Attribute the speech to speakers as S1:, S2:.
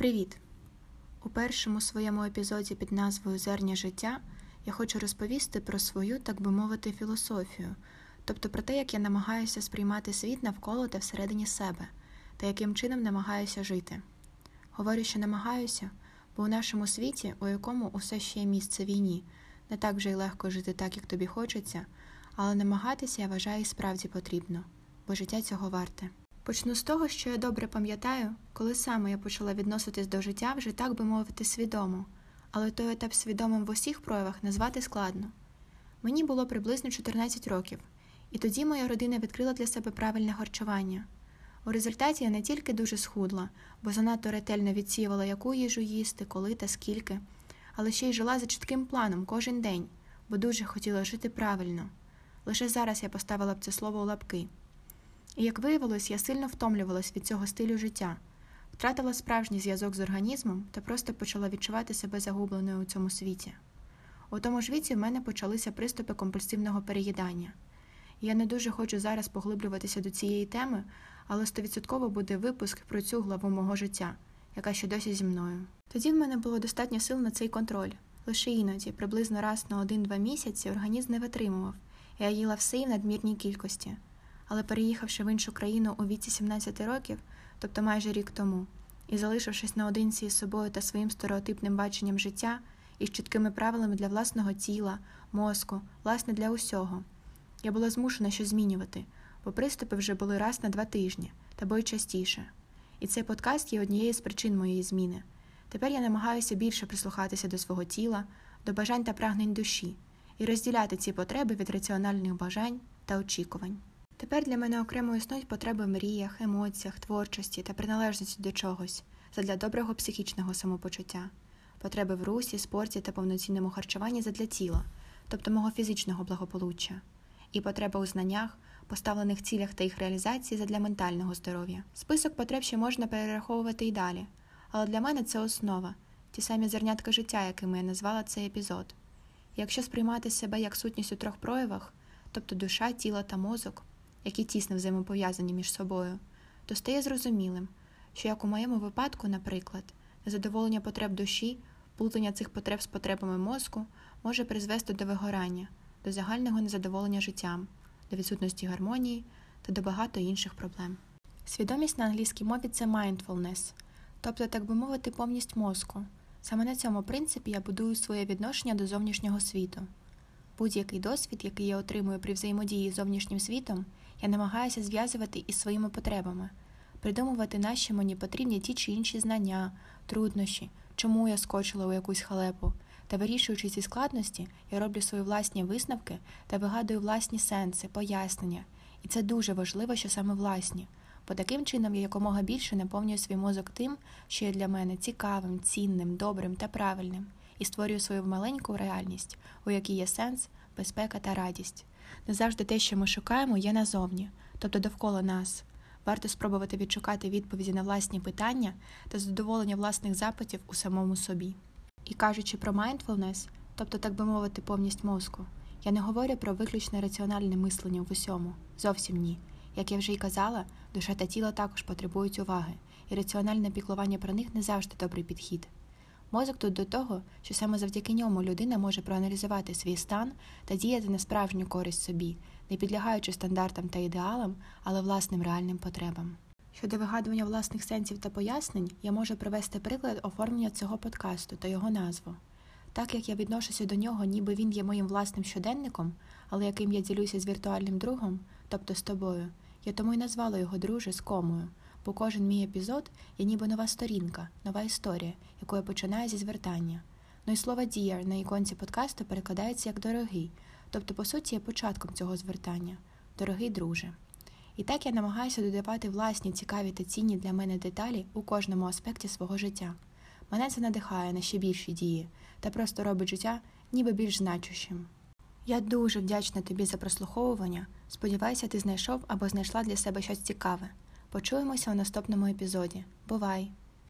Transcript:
S1: Привіт! У першому своєму епізоді під назвою Зерня життя я хочу розповісти про свою, так би мовити, філософію, тобто про те, як я намагаюся сприймати світ навколо та всередині себе, та яким чином намагаюся жити. Говорю, що намагаюся, бо у нашому світі, у якому усе ще є місце війні, не так вже й легко жити так, як тобі хочеться, але намагатися я вважаю справді потрібно, бо життя цього варте. Почну з того, що я добре пам'ятаю, коли саме я почала відноситись до життя вже так би мовити свідомо, але той етап свідомим в усіх проявах назвати складно. Мені було приблизно 14 років, і тоді моя родина відкрила для себе правильне харчування. У результаті я не тільки дуже схудла, бо занадто ретельно відсіювала, яку їжу їсти, коли та скільки, але ще й жила за чітким планом кожен день, бо дуже хотіла жити правильно. Лише зараз я поставила б це слово у лапки. І як виявилось, я сильно втомлювалась від цього стилю життя, втратила справжній зв'язок з організмом та просто почала відчувати себе загубленою у цьому світі. У тому ж віці в мене почалися приступи компульсивного переїдання. Я не дуже хочу зараз поглиблюватися до цієї теми, але стовідсотково буде випуск про цю главу мого життя, яка ще досі зі мною. Тоді в мене було достатньо сил на цей контроль. Лише іноді, приблизно раз на один-два місяці, організм не витримував, я їла все і в надмірній кількості але переїхавши в іншу країну у віці 17 років, тобто майже рік тому, і залишившись наодинці із собою та своїм стереотипним баченням життя і з чіткими правилами для власного тіла, мозку, власне, для усього, я була змушена щось змінювати, бо приступи вже були раз на два тижні, та бо й частіше. І цей подкаст є однією з причин моєї зміни. Тепер я намагаюся більше прислухатися до свого тіла, до бажань та прагнень душі і розділяти ці потреби від раціональних бажань та очікувань. Тепер для мене окремо існують потреби в мріях, емоціях, творчості та приналежності до чогось задля доброго психічного самопочуття, потреби в русі, спорті та повноцінному харчуванні задля тіла, тобто мого фізичного благополуччя, і потреба у знаннях, поставлених цілях та їх реалізації задля ментального здоров'я. Список потреб ще можна перераховувати і далі, але для мене це основа, ті самі зернятка життя, якими я назвала цей епізод. якщо сприймати себе як сутність у трьох проявах, тобто душа, тіло та мозок які тісно взаємопов'язані між собою, то стає зрозумілим, що як у моєму випадку, наприклад, незадоволення потреб душі, плутання цих потреб з потребами мозку може призвести до вигорання, до загального незадоволення життям, до відсутності гармонії та до багато інших проблем. Свідомість на англійській мові це mindfulness, тобто, так би мовити, повність мозку. Саме на цьому принципі я будую своє відношення до зовнішнього світу. Будь-який досвід, який я отримую при взаємодії з зовнішнім світом, я намагаюся зв'язувати із своїми потребами, придумувати, нащо мені потрібні ті чи інші знання, труднощі, чому я скочила у якусь халепу. Та вирішуючи ці складності, я роблю свої власні висновки та вигадую власні сенси, пояснення. І це дуже важливо, що саме власні, бо таким чином я якомога більше наповнюю свій мозок тим, що є для мене цікавим, цінним, добрим та правильним, і створюю свою маленьку реальність, у якій є сенс, безпека та радість. Не завжди те, що ми шукаємо, є назовні, тобто довкола нас. Варто спробувати відшукати відповіді на власні питання та задоволення власних запитів у самому собі. І кажучи про mindfulness, тобто, так би мовити, повність мозку, я не говорю про виключне раціональне мислення в усьому. Зовсім ні. Як я вже й казала, душа та тіло також потребують уваги, і раціональне піклування про них не завжди добрий підхід. Мозок тут до того, що саме завдяки ньому людина може проаналізувати свій стан та діяти на справжню користь собі, не підлягаючи стандартам та ідеалам, але власним реальним потребам. Щодо вигадування власних сенсів та пояснень, я можу привести приклад оформлення цього подкасту та його назву. Так як я відношуся до нього, ніби він є моїм власним щоденником, але яким я ділюся з віртуальним другом, тобто з тобою, я тому й назвала його друже з комою бо кожен мій епізод є ніби нова сторінка, нова історія, яку я починаю зі звертання. Ну і слово «dear» на іконці подкасту перекладається як дорогий, тобто, по суті, є початком цього звертання дорогий друже. І так я намагаюся додавати власні цікаві та цінні для мене деталі у кожному аспекті свого життя. Мене це надихає на ще більші дії та просто робить життя ніби більш значущим. Я дуже вдячна тобі за прослуховування. Сподіваюся, ти знайшов або знайшла для себе щось цікаве. Почуємося у наступному епізоді. Бувай!